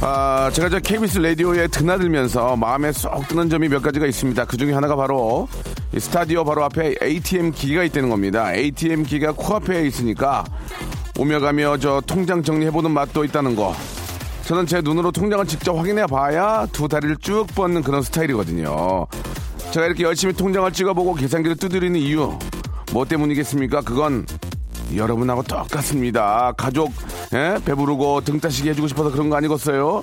아, 제가 저 KBS 라디오에 드나들면서 마음에 쏙 드는 점이 몇 가지가 있습니다. 그 중에 하나가 바로 이 스타디오 바로 앞에 ATM 기가 있다는 겁니다. ATM 기가 코앞에 있으니까 오며 가며 저 통장 정리해보는 맛도 있다는 거. 저는 제 눈으로 통장을 직접 확인해 봐야 두 다리를 쭉 뻗는 그런 스타일이거든요. 제가 이렇게 열심히 통장을 찍어보고 계산기를 두드리는 이유 뭐 때문이겠습니까? 그건 여러분하고 똑같습니다. 가족 예? 배부르고 등 따시게 해주고 싶어서 그런 거 아니겠어요?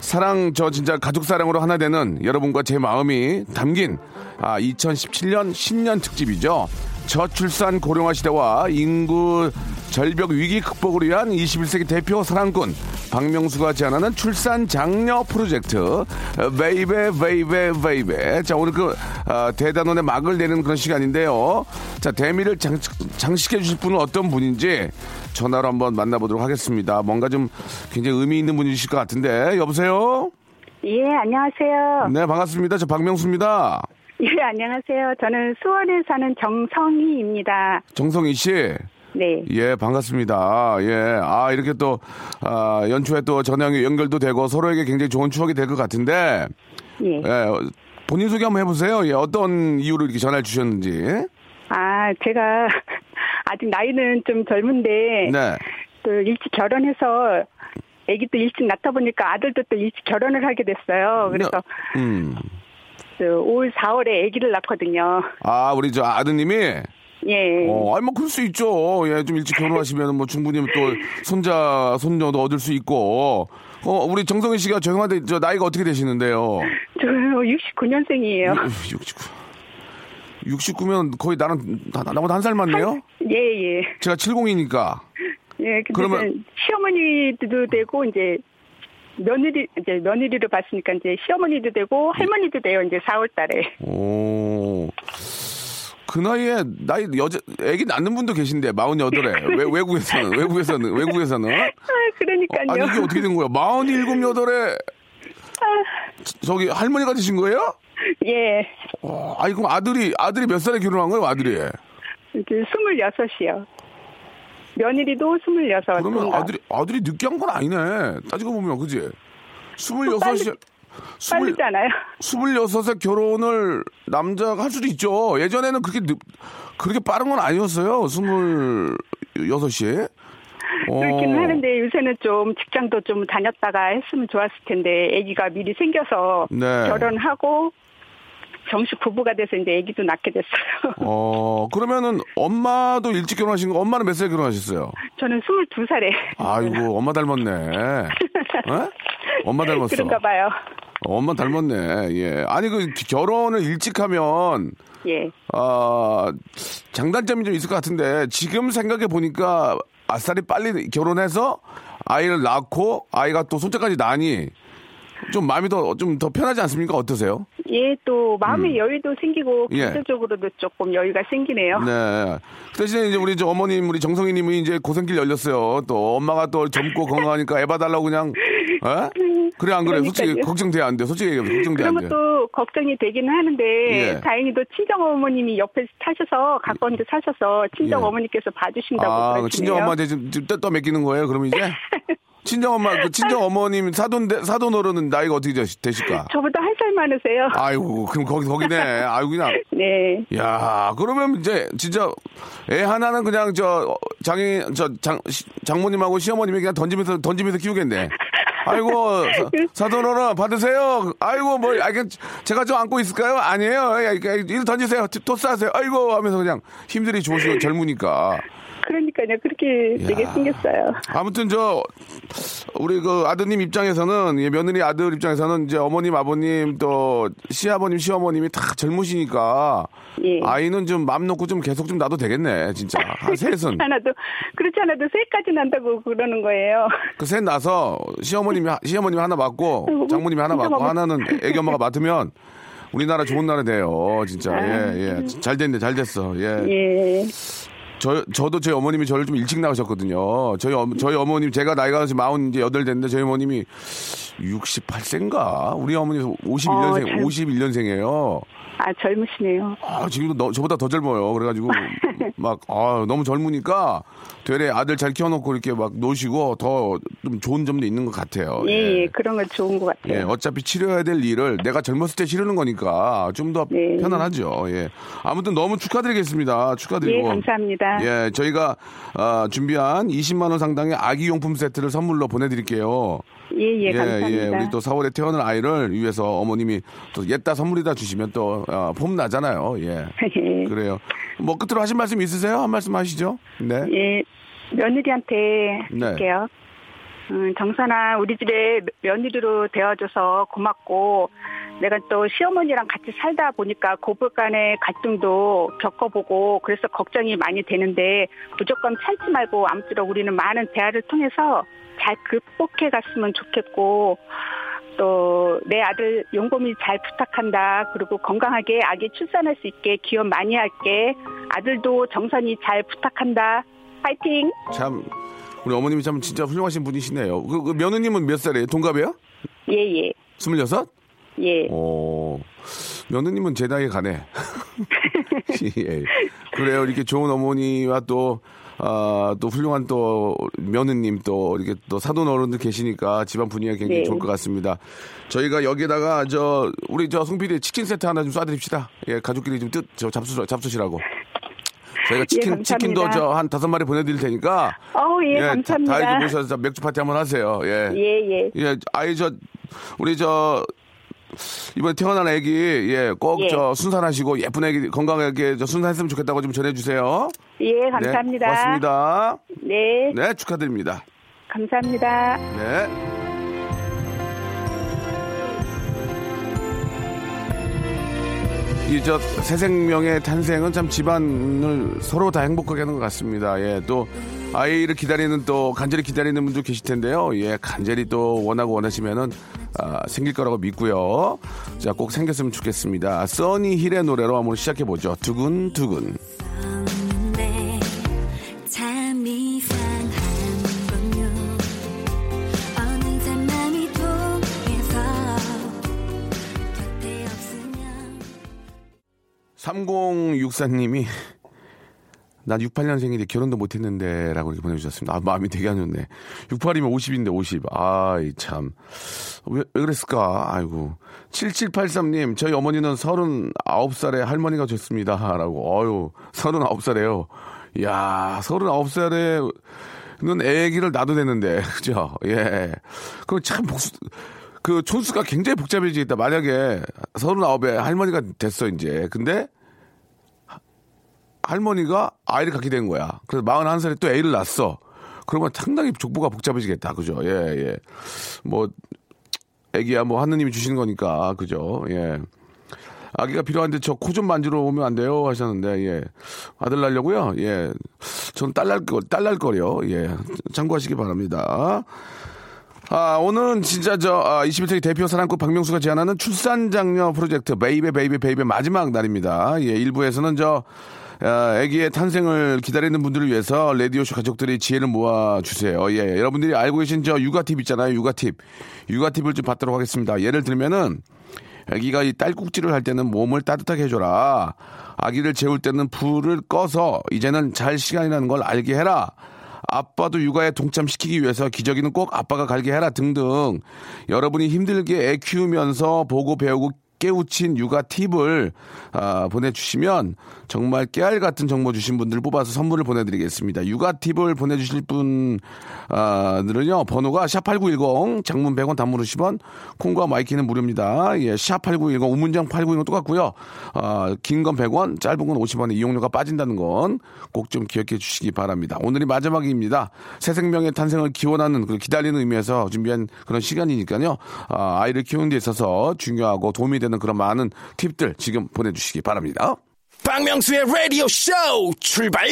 사랑 저 진짜 가족 사랑으로 하나 되는 여러분과 제 마음이 담긴 아 2017년 신년 특집이죠. 저출산 고령화 시대와 인구 절벽 위기 극복을 위한 21세기 대표 사랑꾼 박명수가 제안하는 출산 장려 프로젝트. baby baby baby. 자 오늘 그 아, 대단원의 막을 내리는 그런 시간인데요. 자 대미를 장, 장식해 주실 분은 어떤 분인지 전화로 한번 만나보도록 하겠습니다. 뭔가 좀 굉장히 의미 있는 분이실 것 같은데. 여보세요? 예, 안녕하세요. 네 반갑습니다. 저 박명수입니다. 예, 안녕하세요. 저는 수원에 사는 정성희입니다. 정성희 씨 네. 예, 반갑습니다. 예, 아, 이렇게 또, 아, 연초에 또 전화기 연결도 되고 서로에게 굉장히 좋은 추억이 될 것 같은데, 예. 예, 본인 소개 한번 해보세요. 예, 어떤 이유로 이렇게 전화를 주셨는지. 아, 제가 아직 나이는 좀 젊은데 네. 또 일찍 결혼해서 아기도 일찍 낳다 보니까 아들도 또 일찍 결혼을 하게 됐어요. 그래서 음. 그 5월, 4월에 아기를 낳거든요. 아, 우리 저 아드님이, 예. 어, 아니, 뭐, 그럴 수 있죠. 예, 좀 일찍 결혼하시면 뭐 충분히 또 손자, 손녀도 얻을 수 있고. 어, 우리 정성희 씨가 죄송한데, 저 나이가 어떻게 되시는데요? 저 69년생이에요. 69. 69면 거의 나랑, 나, 나보다 한 살 많네요? 예, 예. 제가 70이니까. 예, 그러면- 시어머니도 되고 이제 며느리 이제 며느리로 봤으니까 이제 시어머니도 되고 할머니도 돼요. 이제 4월 달에. 오. 그 나이에 나이 여자 애기 낳는 분도 계신데 48에 외, 외국에서는 외국에서는 외국에서는 아, 그러니까요. 아니 이게 어떻게 된 거야? 47, 8에 저기 할머니가 되신 거예요? 예. 어, 아니 그럼 아들이 아들이 몇 살에 결혼한 거예요? 아들이 이제 26이요. 며느리도 26. 그러면. 아들이 아들이 늦게 한 건 아니네. 따지고 보면 그지? 26이 빠르잖아요. 26에 결혼을 남자가 할 수도 있죠. 예전에는 그렇게 늦, 그렇게 빠른 건 아니었어요. 26시에. 그렇긴 하는데 요새는 좀 직장도 좀 다녔다가 했으면 좋았을 텐데 아기가 미리 생겨서 네. 결혼하고 정식 부부가 돼서 이제 아기도 낳게 됐어요. 어, 그러면은 엄마도 일찍 결혼하신 거, 엄마는 몇 살에 결혼하셨어요? 저는 22살에. 아이고, 엄마 닮았네. 에? 엄마 닮았어. 그런가 봐요. 어, 엄마 닮았네. 예. 아니, 그 결혼을 일찍 하면, 예. 아, 장단점이 좀 있을 것 같은데, 지금 생각해 보니까 아싸리 빨리 결혼해서 아이를 낳고 아이가 또 손자까지 나니, 좀 마음이 더, 좀 더 편하지 않습니까? 어떠세요? 예, 또 마음의 여유도 생기고 예. 경제적으로도 조금 여유가 생기네요. 네. 그 대신에 이제 우리 저 어머님, 우리 정성희님이 이제 고생길 열렸어요. 또 엄마가 또 젊고 건강하니까 애 봐달라고 그냥, 에? 그래, 안 그래? 솔직히 그러니까요. 걱정돼, 안 돼? 솔직히 얘기하면 걱정돼, 안 그런 돼? 것도 걱정이 되긴 하는데 예. 다행히도 친정 어머님이 옆에 타셔서 가까운 데 사셔서 친정 예. 어머니께서 봐주신다고 아, 그러시네요. 친정 엄마한테 지금, 지금 떼떠 맡기는 거예요, 그럼 이제? 친정 엄마, 그 친정 어머님 사돈 사돈 어른은 나이가 어떻게 되실까? 저보다 한 살 많으세요. 아이고, 그럼 거기 거기네. 아이고 그냥. 네. 야, 그러면 이제 진짜 애 하나는 그냥 저 장애 저장 장모님하고 시어머님이 그냥 던지면서 던지면서 키우겠네. 아이고 사, 돈 어른 받으세요. 아이고 뭐 아, 그 제가 좀 안고 있을까요? 아니에요. 이거 던지세요. 토스 하세요. 아이고 하면서 그냥 힘들이 좋으시고 젊으니까. 그러니까요. 그렇게 되게 야. 생겼어요. 아무튼 저 우리 그 아드님 입장에서는 예, 며느리 아들 입장에서는 이제 어머님 아버님 또 시아버님 시어머님이 다 젊으시니까 예. 아이는 좀 마음 놓고 좀 계속 좀 놔도 되겠네 진짜 한 셋은 하나도 그렇지 않아도 셋까지 난다고 그러는 거예요. 그 셋 나서 시어머님이 하- 시어머님이 하나 아이고, 장모님이 하나 마음- 하나는 애기 엄마가 맡으면 우리나라 좋은 나라 돼요 진짜 예예 잘 됐네 잘 됐어 예 예. 저, 저도 저희 어머님이 저를 좀 일찍 낳으셨거든요. 저희, 어, 저희 어머님, 제가 나이가 지금 마흔 이제 여덟 됐는데 저희 어머님이 68세인가? 우리 어머니 51년생, 어, 잘- 51년생이에요. 아 젊으시네요. 아, 지금도 너- 저보다 더 젊어요. 그래가지고 막, 아, 너무 젊으니까 되레 아들 잘 키워놓고 이렇게 막 노시고 더 좀 좋은 점도 있는 것 같아요. 예, 예, 그런 건 좋은 것 같아요. 예, 어차피 치료해야 될 일을 내가 젊었을 때 치르는 거니까 좀더 네. 편안하죠. 예. 아무튼 너무 축하드리겠습니다. 축하드리고. 예, 감사합니다. 예, 저희가 아, 준비한 20만 원 상당의 아기 용품 세트를 선물로 보내드릴게요. 예, 예, 감사합니다. 예, 우리 또 4월에 태어날 아이를 위해서 어머님이 또 옛다 선물이다 주시면 또 어, 폼 나잖아요. 예. 예. 그래요. 뭐 끝으로 하실 말씀 있으세요? 한 말씀 하시죠. 네. 예, 며느리한테 네. 할게요. 음, 정선아, 우리 집에 며느리로 되어줘서 고맙고, 내가 또 시어머니랑 같이 살다 보니까 고부 간의 갈등도 겪어보고, 그래서 걱정이 많이 되는데, 무조건 참지 말고, 아무쪼록 우리는 많은 대화를 통해서 잘 극복해 갔으면 좋겠고, 또, 내 아들 용범이 잘 부탁한다. 그리고 건강하게 아기 출산할 수 있게 기원 많이 할게. 아들도 정선이 잘 부탁한다. 파이팅! 참 우리 어머님이 참 진짜 훌륭하신 분이시네요. 그, 그 며느님은 몇 살이에요? 동갑이에요? 예, 예, 26? 예. 오, 며느님은 제 나이에 가네. 예. 그래요. 이렇게 좋은 어머니와 또, 아, 또 훌륭한 또 며느님 또 이렇게 또 사돈 어른들 계시니까 집안 분위기가 굉장히 네. 좋을 것 같습니다. 저희가 여기다가 저, 우리 저 송PD 치킨 세트 하나 좀 쏴드립시다. 예, 가족끼리 좀 뜻, 저 잡수, 잡수시라고. 저희가 치킨, 예. 치킨도 저 한 다섯 마리 보내드릴 테니까. 어우, 예, 다- 감사합니다. 다 이제 모셔서 맥주 파티 한번 하세요. 예. 예, 예. 예, 아이 저 우리 저 이번에 태어난 아기 예, 꼭 예. 저 순산하시고 예쁜 아기 건강하게 저 순산했으면 좋겠다고 좀 전해 주세요. 예, 감사합니다. 네, 고맙습니다. 네, 네, 축하드립니다. 감사합니다. 네. 이저 새 생명의 탄생은 참 집안을 서로 다 행복하게 하는 것 같습니다. 예, 또 아이를 기다리는 또 간절히 기다리는 분도 계실 텐데요. 예, 간절히 또 원하고 원하시면은 아, 생길 거라고 믿고요. 자, 꼭 생겼으면 좋겠습니다. 써니 힐의 노래로 한번 시작해 보죠. 두근두근. 3064님이 난 68년생인데 결혼도 못했는데 라고 이렇게 보내주셨습니다. 아, 마음이 되게 안 좋네. 68이면 50인데 50. 아이, 참. 왜, 왜 그랬을까? 아이고. 7783님, 저희 어머니는 39살에 할머니가 됐습니다. 라고. 어유 39살에요. 이야, 39살에 는 애기를 놔도 되는데, 그죠? 예. 그럼 참 복수, 그 촌수가 굉장히 복잡해지겠다. 만약에 39에 할머니가 됐어, 이제. 근데 할머니가 아이를 갖게 된 거야. 그래서 41살에 또 애를 낳았어. 그러면 상당히 족보가 복잡해지겠다. 그죠? 예, 예. 뭐, 애기야 뭐 하느님이 주시는 거니까. 그죠? 예. 아기가 필요한데 저 코 좀 만지러 오면 안 돼요 하셨는데 예 아들 낳으려고요 예 저는 딸날 거 딸날 거요 예 참고하시기 바랍니다 아 오늘은 진짜 저 아, 21세기 대표 사랑꾼 박명수가 제안하는 출산 장려 프로젝트 baby baby baby 마지막 날입니다 예 일부에서는 저 아, 아기의 탄생을 기다리는 분들을 위해서 라디오쇼 가족들이 지혜를 모아 주세요. 예, 여러분들이 알고 계신 저 육아 팁 있잖아요. 육아 팁. 육아 팁을 좀 받도록 하겠습니다. 예를 들면은 아기가 이 딸꾹질을 할 때는 몸을 따뜻하게 해줘라. 아기를 재울 때는 불을 꺼서 이제는 잘 시간이라는 걸 알게 해라. 아빠도 육아에 동참시키기 위해서 기저귀는 꼭 아빠가 갈게 해라 등등 여러분이 힘들게 애 키우면서 보고 배우고 깨우친 육아 팁을 아, 보내주시면 정말 깨알 같은 정보 주신 분들 뽑아서 선물을 보내드리겠습니다. 육아 팁을 보내주실 분들은요 번호가 샵8910 장문 100원 단문 50원 콩과 마이케이는 무료입니다. 예, 샵8910 우물정 8910 똑같고요. 아, 긴건 100원 짧은 건 50원에 이용료가 빠진다는 건 꼭 좀 기억해 주시기 바랍니다. 오늘이 마지막입니다. 새 생명의 탄생을 기원하는 그 기다리는 의미에서 준비한 그런 시간이니까요. 아, 아이를 키우는 데 있어서 중요하고 도움이 되는 그런 많은 팁들 지금 보내주시기 바랍니다. 박명수의 라디오 쇼 출발!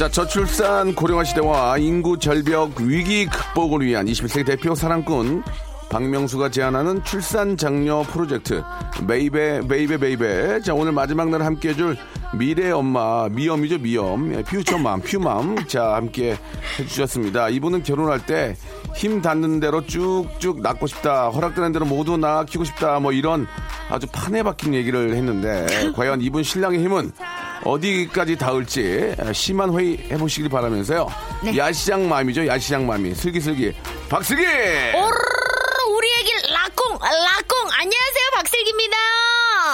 자, 저출산 고령화 시대와 인구 절벽 위기 극복을 위한 21세기 대표 사랑꾼 박명수가 제안하는 출산 장려 프로젝트. baby baby baby. 자 오늘 마지막 날 함께 해 줄 미래 엄마 미엄이죠 미엄. 예, future mom 퓨mom. 자 함께 해주셨습니다. 이분은 결혼할 때 힘 닿는 대로 쭉쭉 낳고 싶다. 허락되는 대로 모두 낳아 키우고 싶다. 뭐 이런 아주 판에 박힌 얘기를 했는데 과연 이분 신랑의 힘은 어디까지 닿을지 심한 회의 해보시길 바라면서요. 야시장 맘이죠 야시장 맘이. 슬기슬기 박슬기! 애기 라콩 안녕하세요 박슬기입니다.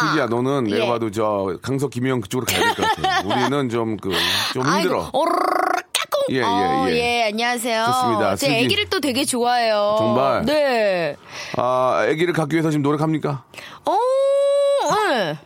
슬기야 너는 내가 예. 봐도 저 강석 김영 그쪽으로 가야 될 것 같아 우리는 좀 그좀 힘들어 까꿍. 예, 예, 어, 예. 예, 안녕하세요. 좋습니다. 제 슬기. 애기를 또 되게 좋아해요. 정말? 네. 아 아기를 갖기 위해서 지금 노력합니까? 어, 응.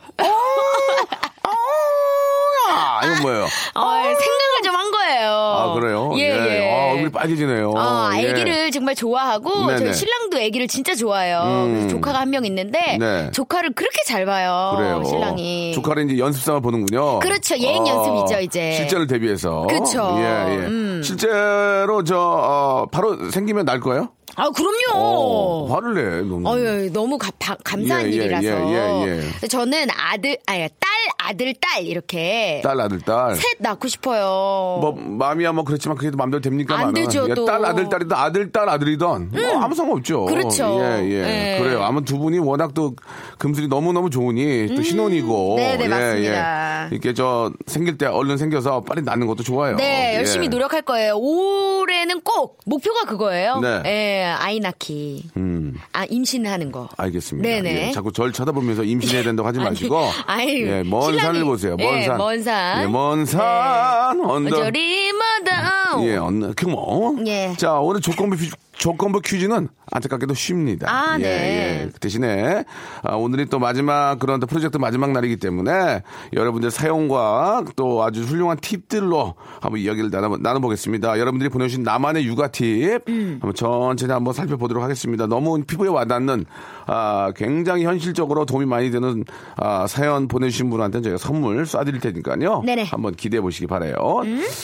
아 이건 뭐예요? 어, 생각을 좀 한 거예요. 아 그래요? 예, 예. 아, 얼굴이 빨개지네요. 어, 예. 아기를 정말 좋아하고 네네. 저희 신랑도 아기를 진짜 좋아해요. 음. 그래서 조카가 한 명 있는데 네. 조카를 그렇게 잘 봐요. 그래요. 신랑이. 조카를 이제 연습생을 보는군요. 그렇죠. 예행 연습이죠, 이제. 실제를 대비해서. 그쵸. 예, 예. 음. 실제로 저 어, 바로 생기면 날 거예요? 아, 그럼요. 어, 화를 내. 너무. 어유 너무 가- 바- 감사한 예, 예, 일이라서. 예, 예, 예. 그래서 저는 아들, 아니 딸, 아들, 딸 이렇게 딸 아들 딸. 셋 낳고 싶어요. 뭐 마음이야 뭐 그렇지만 그게 마음대로 됩니까? 안 되죠, 또. 딸 아들 딸이든 아들 딸 아들이든 뭐 아무 상관없죠. 그렇죠. 예, 예. 네. 그래요. 아무 두 분이 워낙 또 금슬이 너무 너무 좋으니 또 신혼이고. 음. 네네, 예, 맞습니다. 예. 이렇게 저 생길 때 얼른 생겨서 빨리 낳는 것도 좋아요. 네, 예. 열심히 노력할 거예요. 올해는 꼭 목표가 그거예요. 네. 예, 아이 낳기. 음. 아, 임신하는 거. 알겠습니다. 네네. 예, 자꾸 절 쳐다보면서 임신해야 된다고 하지 아니, 마시고. 아유, 예, 먼 신랑이- 산을 보세요. 먼 예, 산. 먼 산. 예, 먼 산. 언더. 저리마다. 예, 언, 그뭐. 예. 자, 오늘 조건부, 퀴- 조건부 퀴즈는 안타깝게도 쉽니다. 아, 예, 네. 예. 그 대신에, 아, 오늘이 또 마지막 그런 또 프로젝트 마지막 날이기 때문에 여러분들 사용과 또 아주 훌륭한 팁들로 한번 이야기를 나눠, 나눠보겠습니다. 여러분들이 보내주신 나만의 육아 팁 음. 한번 천천히 한번 살펴보도록 하겠습니다. 너무 피부에 와닿는 아, 굉장히 현실적으로 도움이 많이 되는 아, 사연 보내주신 분한테는 저희가 선물 쏴드릴 테니까요. 네네. 한번 기대해 보시기 바래요.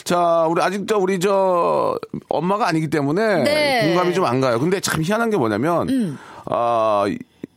자, 우리 아직 저 우리 저 엄마가 아니기 때문에 네. 음. 공감이 좀 안 가요. 근데 참 희한 한 게 뭐냐면 아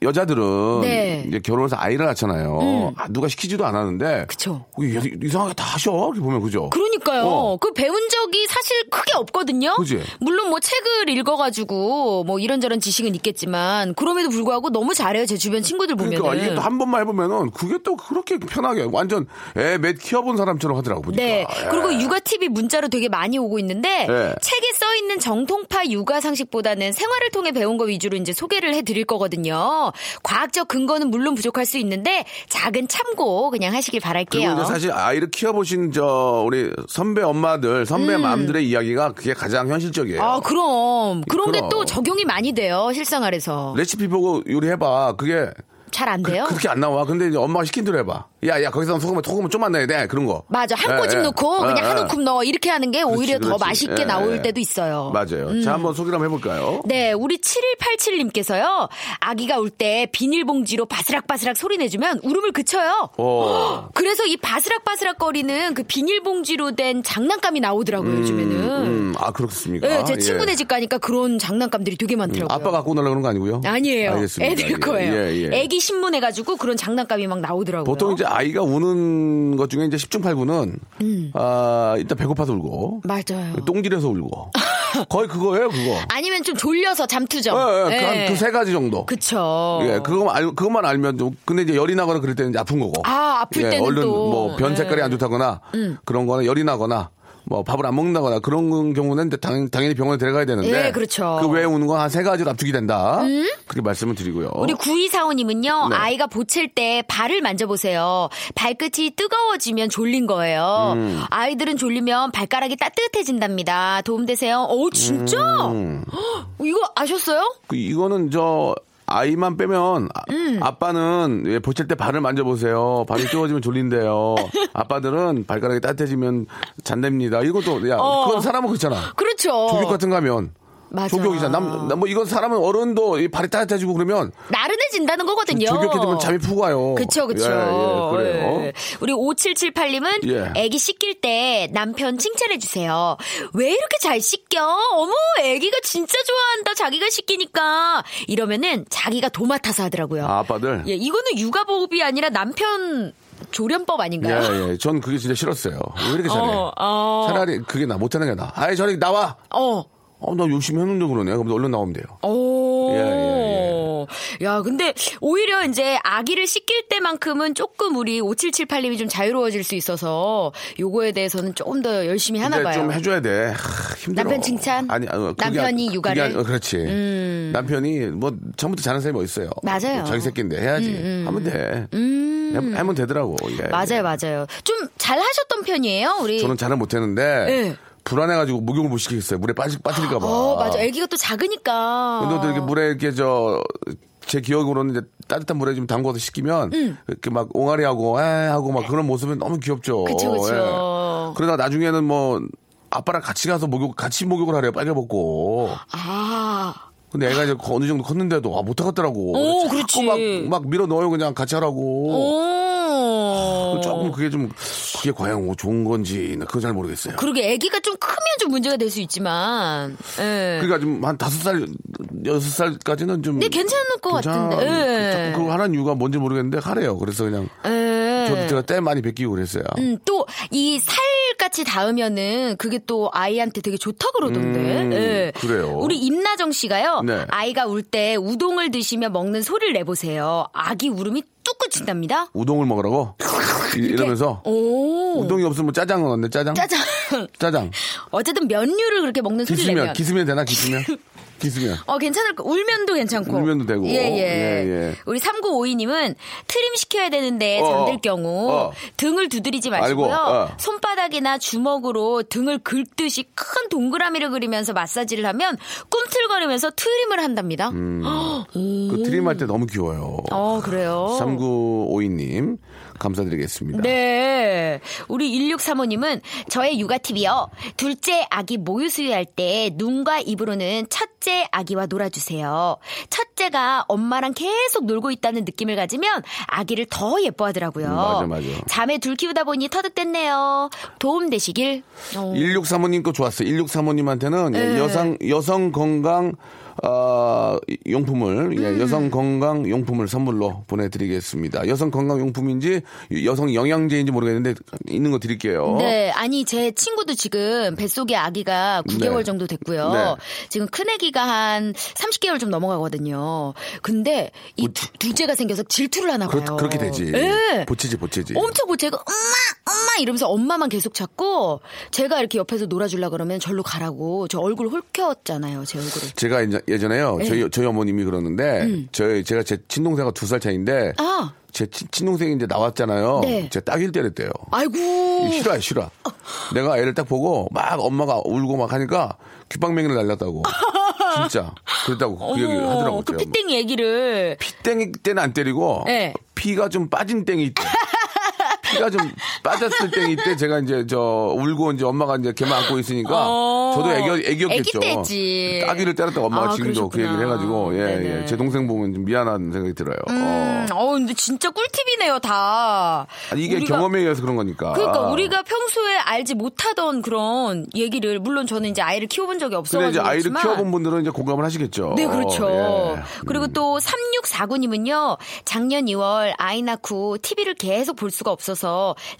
여자들은 네. 이제 결혼해서 아이를 낳잖아요. 아, 누가 시키지도 않았는데 그쵸. 이- 이상하게 다 하셔. 이렇게 보면 그죠? 그러니까요. 어. 그 배운 적이 사실 크게 없거든요. 그지? 물론 뭐 책을 읽어가지고 뭐 이런저런 지식은 있겠지만 그럼에도 불구하고 너무 잘해요. 제 주변 친구들 보면은. 그러니까 이게 또 한 번만 해보면은 그게 또 그렇게 편하게 완전 애몇 키워본 사람처럼 하더라고 보니까. 네. 예. 그리고 육아 팁이 문자로 되게 많이 오고 있는데 네. 책에 써 있는 정통파 육아 상식보다는 생활을 통해 배운 거 위주로 이제 소개를 해 드릴 거거든요. 과학적 근거는 물론 부족할 수 있는데 작은 참고 그냥 하시길 바랄게요. 사실 아이를 키워보신 저 우리 선배 엄마들, 선배 맘들의 이야기가 그게 가장 현실적이에요. 음. 아, 그럼. 그런 게. 또 적용이 많이 돼요. 실생활에서. 레시피 보고 요리해봐. 그게 잘 안 돼요? 그, 렇게안 나와. 근데 이제 엄마가 시킨 대로 해봐. 야, 야, 거기서 소금을, 소금을 좀만 넣어야 돼. 그런 거. 맞아. 한 예, 꼬집 예. 넣고 그냥 예, 한 예. 움큼 넣어. 이렇게 하는 게 오히려 더 그렇지. 맛있게 예, 나올 예. 때도 있어요. 맞아요. 자, 한번 소개를 한번 해볼까요? 네, 우리 7187님께서요. 아기가 울 때 비닐봉지로 바스락바스락 소리 내주면 울음을 그쳐요. 어. 그래서 이 바스락바스락 거리는 그 비닐봉지로 된 장난감이 나오더라고요, 요즘에는. 음, 아, 그렇습니까? 네, 제 예. 친구네 집 가니까 그런 장난감들이 되게 많더라고요. 아빠 갖고 오려고 그런 거 아니고요? 아니에요. 알겠습니다. 애들 예, 거예요. 애기 아기 신문 해 가지고 그런 장난감이 막 나오더라고요. 보통 이제 아이가 우는 것 중에 이제 10중 8구는 음. 아, 일단 배고파서 울고 맞아요. 똥질해서 울고 거의 그거예요, 그거. 아니면 좀 졸려서 잠투정. 예, 예, 예. 그세 가지 정도. 그쵸. 예, 그거만 알, 그것만 알면 좀 근데 이제 열이 나거나 그럴 때는 이제 아픈 거고. 아, 아플 때는 얼른 또. 뭐 변 색깔이 예. 안 좋다거나 그런 거나 열이 나거나 뭐 밥을 안 먹는다거나 그런 경우는 당, 당연히 병원에 데려가야 되는데 예, 그렇죠. 그 외에 우는 건 한 세 가지로 압축이 된다. 그렇게 말씀을 드리고요. 우리 구이사오님은요, 네. 아이가 보칠 때 발을 만져보세요. 발끝이 뜨거워지면 졸린 거예요. 음. 아이들은 졸리면 발가락이 따뜻해진답니다. 도움 되세요? 오, 진짜? 음. 헉, 이거 아셨어요? 그 이거는 저 아이만 빼면 아, 빠는 예, 보칠 때 발을 만져보세요. 발이 뜨거워지면 졸린대요. 아빠들은 발가락이 따뜻해지면 잔답니다. 이것도 야 그건 사람은 그렇잖아. 그렇죠. 조교 같은 거 하면 맞아. 조교이잖아. 남, 남- 뭐 이건 사람은 어른도 이 발이 따뜻해지고 그러면 나른해진다는 거거든요. 조교께 되면 잠이 푹 와요. 그쵸, 그쵸. 예, 예, 그래요. 예. 우리 5778님은 예. 애기 씻길 때 남편 칭찬해주세요. 왜 이렇게 잘 씻겨? 어머, 애기가 진짜 좋아한다. 자기가 씻기니까. 이러면은 자기가 도맡아서 하더라고요. 아, 아빠들. 예, 이거는 육아보험이 아니라 남편 조련법 아닌가요? 예, 예. 전 그게 진짜 싫었어요. 왜 이렇게 잘해? 어, 어. 차라리 그게 나 못하는 게 나. 아이 저리 나와. 어. 어, 나 열심히 했는데 그러네. 그럼 얼른 나오면 돼요. 오. 예, 야, 근데 오히려 이제 아기를 씻길 때만큼은 조금 우리 5778님이 좀 자유로워질 수 있어서 요거에 대해서는 조금 더 열심히 하나 봐요. 좀 해줘야 돼. 하, 힘들어. 남편 칭찬? 아니, 어, 그게 남편이 육아를? 음. 그게 어, 그렇지. 남편이 뭐 처음부터 잘하는 사람이 어딨어요. 맞아요. 음, 자기 새끼인데 해야지. 하면 돼. 해- 하면 되더라고. 예. 맞아요, 맞아요. 좀 잘 하셨던 편이에요, 우리. 저는 잘은 못했는데 네. 불안해가지고 목욕을 못 시키겠어요. 물에 빠지, 빠뜨릴까봐. 어, 맞아. 아기가 또 작으니까. 근데 또 이렇게 물에 이렇게 저, 제 기억으로는 이제 따뜻한 물에 좀 담궈서 씻기면 이렇게 막 옹알이 하고 에 하고 막 그런 모습이 너무 귀엽죠. 네. 그쵸, 그쵸. 예. 그러다 나중에는 뭐 아빠랑 같이 가서 목욕 같이 목욕을 하래요. 빨개 벗고. 아. 근데 애가 이제 어느 정도 컸는데도 아, 못하겠더라고. 오, 그렇지. 막, 막 밀어 넣어요. 그냥 같이 하라고. 오. 조금 그게 좀 그게 과연 뭐 좋은 건지 그건 잘 모르겠어요. 그러게 아기가 좀 크면 좀 문제가 될 수 있지만. 예. 그러니까 좀 한 다섯 살 여섯 살까지는 좀 네, 괜찮을 것 괜찮아. 같은데. 예. 그거 하는 이유가 뭔지 모르겠는데 하래요. 그래서 그냥 예. 저도 제가 때 많이 베끼고 그랬어요. 음, 또, 이 살 같이 닿으면은 그게 또 아이한테 되게 좋다 그러던데. 음, 예. 그래요. 우리 임나정 씨가요. 네. 아이가 울 때 우동을 드시며 먹는 소리를 내보세요. 아기 울음이 뚝 그친답니다. 우동을 먹으라고 이- 이러면서 오. 우동이 없으면 짜장은 어때? 짜장? 짜장. 짜장. 어쨌든 면류를 그렇게 먹는 소리를 기스면 내면. 기스면 되나? 기스면? 기스면. 어, 괜찮을 거. 울면도 괜찮고. 울면도 되고. 예, 예. 예, 예. 우리 3952님은 트림 시켜야 되는데 어, 잠들 경우 어. 등을 두드리지 마시고요. 어. 손바닥이나 주먹으로 등을 긁듯이 큰 동그라미를 그리면서 마사지를 하면 꿈틀거리면서 트림을 한답니다. 그 트림할 때 너무 귀여워요. 어, 그래요. 3952님 감사드리겠습니다. 네. 우리 1635님은 저의 육아팁이요. 둘째 아기 모유 수유할 때 눈과 입으로는 첫째 아기와 놀아주세요. 첫째가 엄마랑 계속 놀고 있다는 느낌을 가지면 아기를 더 예뻐하더라고요. 음, 맞아, 맞아. 잠에 둘 키우다 보니 터득됐네요. 도움 되시길. 어. 1635님 거 좋았어요. 1635님한테는 예, 네. 여성 여성 건강 어, 용품을 예, 음. 여성 건강 용품을 선물로 보내드리겠습니다. 여성 건강 용품인지 여성 영양제인지 모르겠는데 있는 거 드릴게요. 네, 아니 제 친구도 지금 뱃속에 아기가 9개월 네. 정도 됐고요. 네. 지금 큰 아기가 한 30개월 좀 넘어가거든요. 근데 이 두- 둘째가 생겨서 질투를 하나 봐요. 그렇, 그렇게 되지. 네. 보치지 보치지. 엄청 보채고 엄마 엄마 이러면서 엄마만 계속 찾고 제가 이렇게 옆에서 놀아주려 그러면 절로 가라고 저 얼굴 홀켰잖아요 제 얼굴을 제가 이제 예전에요. 네. 저희 저희 어머님이 그러는데 음. 저희 제가 제 친동생과 두 살 차인데 아 제 친, 친동생이 이제 나왔잖아요. 네. 제가 딱일 때랬대요. 아이고 싫어요, 싫어. 내가 애를 딱 보고 막 엄마가 울고 막 하니까 귓방맹이를 날렸다고. 진짜. 그랬다고 그 얘기 어머, 하더라고요. 그 피땡이 얘기를 피땡이 때는 안 때리고 네. 피가 좀 빠진 땡이 있대. 피가 좀 빠졌을 때 이때 제가 이제 저 울고 이제 엄마가 이제 걔만 안고 있으니까 어. 저도 애기 때지. 따귀를 때렸다 엄마가 아, 지금도 그 그러셨구나. 얘기를 해가지고 예, 네네. 예. 제 동생 보면 좀 미안한 생각이 들어요. 음, 어. 어, 근데 진짜 꿀팁이네요, 다. 아니, 이게 우리가- 경험에 의해서 그런 거니까. 그러니까 우리가 평소에 알지 못하던 그런 얘기를 물론 저는 이제 아이를 키워본 적이 근데 없어가지고 이제 아이를 키워본 분들은 이제 공감을 하시겠죠. 네, 그렇죠. 예. 그리고 또 3649님은요, 작년 2월 아이 낳고 TV를 계속 볼 수가 없어서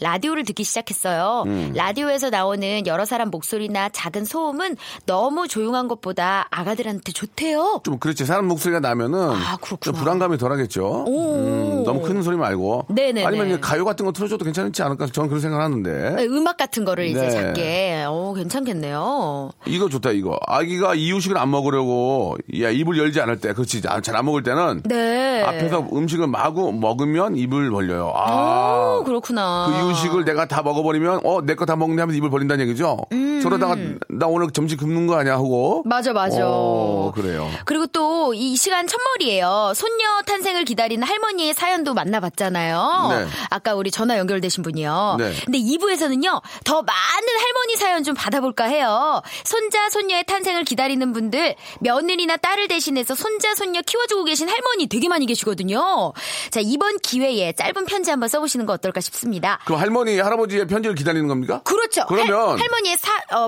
라디오를 듣기 시작했어요. 음. 라디오에서 나오는 여러 사람 목소리나 작은 소음은 너무 조용한 것보다 아가들한테 좋대요. 좀 그렇지 사람 목소리가 나면은 아. 좀 불안감이 덜하겠죠. 오. 음, 너무 큰 소리 말고. 네네네. 아니면 가요 같은 거 틀어줘도 괜찮지 않을까? 저는 그런 생각을 하는데. 네, 음악 같은 거를 이제 네. 작게. 오, 괜찮겠네요. 이거 좋다 이거. 아기가 이유식을 안 먹으려고 야 입을 열지 않을 때, 그렇지 잘 안 먹을 때는 네. 앞에서 음식을 마구 먹으면 입을 벌려요. 아. 오, 그렇구나. 그 이유식을 내가 다 먹어버리면 어 내 거 다 먹네 하면서 입을 벌린다는 얘기죠. 음. 저러다가 나 오늘 점심 굶는 거 아니야 하고. 맞아, 맞아. 어, 그래요. 그리고 또 이 시간 첫머리예요. 손녀 탄생을 기다리는 할머니의 사연도 만나봤잖아요. 네. 아까 우리 전화 연결되신 분이요. 네. 근데 2부에서는요. 더 많은 할머니 사연 좀 받아볼까 해요. 손자 손녀의 탄생을 기다리는 분들 며느리나 딸을 대신해서 손자 손녀 키워주고 계신 할머니 되게 많이 계시거든요. 자 이번 기회에 짧은 편지 한번 써보시는 거 어떨까 싶습니다. 그럼 할머니 할아버지의 편지를 기다리는 겁니까? 그렇죠. 그러면- 할, 머니의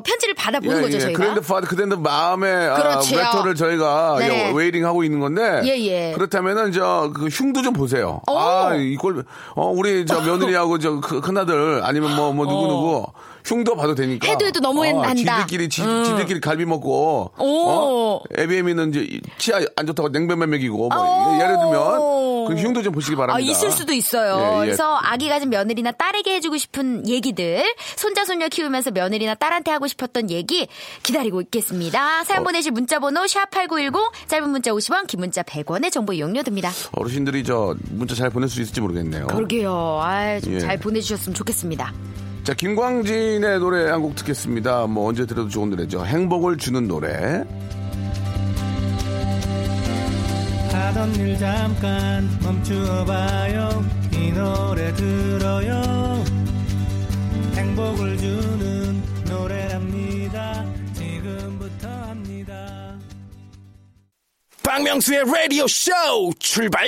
편지를 받아보는 거죠 저희가. grand father grand mom의 아, 그렇지요. letter를 저희가 네. 여- waiting 하고 있는 건데 예, 예. 그렇다면은 저 그 흉도 좀 보세요. 오. 아 이걸 어 우리 저 며느리하고 저 그- 큰아들 아니면 뭐뭐 누구 누구 흉도 봐도 되니까 어. 해도 해도 너무 한다. 지들끼리 지, 음. 지들끼리 갈비 먹고 오. 어? 애비애미는 이제 치아 안 좋다고 냉면만 먹이고 뭐 오. 예를 들면 그 흉도 좀 보시기 바랍니다. 아, 있을 수도 있어요. 예, 예. 그래서 아기 가진 며느리나 딸에게 해주고 싶은 얘기들, 손자 손녀 키우면서 며느리나 딸한테 하고 싶었던 얘기 기다리고 있겠습니다. 사연 어. 보내실 문자번호 샵 8910, 짧은 문자 50원, 긴 문자 100원의 정보 이용료 듭니다. 어르신들이 저 문자 잘 보낼 수 있을지 모르겠네요. 그러게요. 아, 좀 예. 잘 보내주셨으면 좋겠습니다. 자, 김광진의 노래 한 곡 듣겠습니다. 뭐 언제 들어도 좋은 노래죠. 행복을 주는 노래. 하던 일 잠깐 멈추어봐요 이 노래 들어요 행복을 주는 노래랍니다 지금부터 합니다 박명수의 라디오 쇼 출발!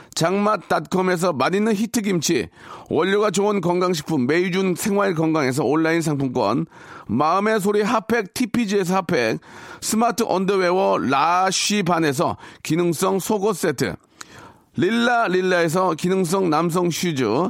장맛닷컴에서 맛있는 히트김치, 원료가 좋은 건강식품 메이준 생활 건강에서 온라인 상품권, 마음의 소리 핫팩 TPG에서 핫팩, 스마트 언더웨어 라쉬반에서 기능성 속옷 세트, 릴라 릴라에서 기능성 남성 슈즈,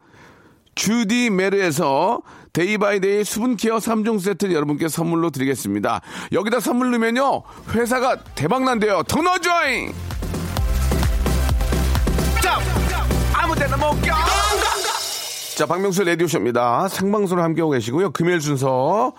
주디 메르에서 데이바이데이 수분케어 3종 세트 여러분께 선물로 드리겠습니다. 여기다 선물 넣으면요, 회사가 대박난대요. 더 넣어줘잉! 아무 데나 못 가! 자, 박명수 라디오쇼입니다. 생방송을 함께하고 계시고요. 금요일 순서.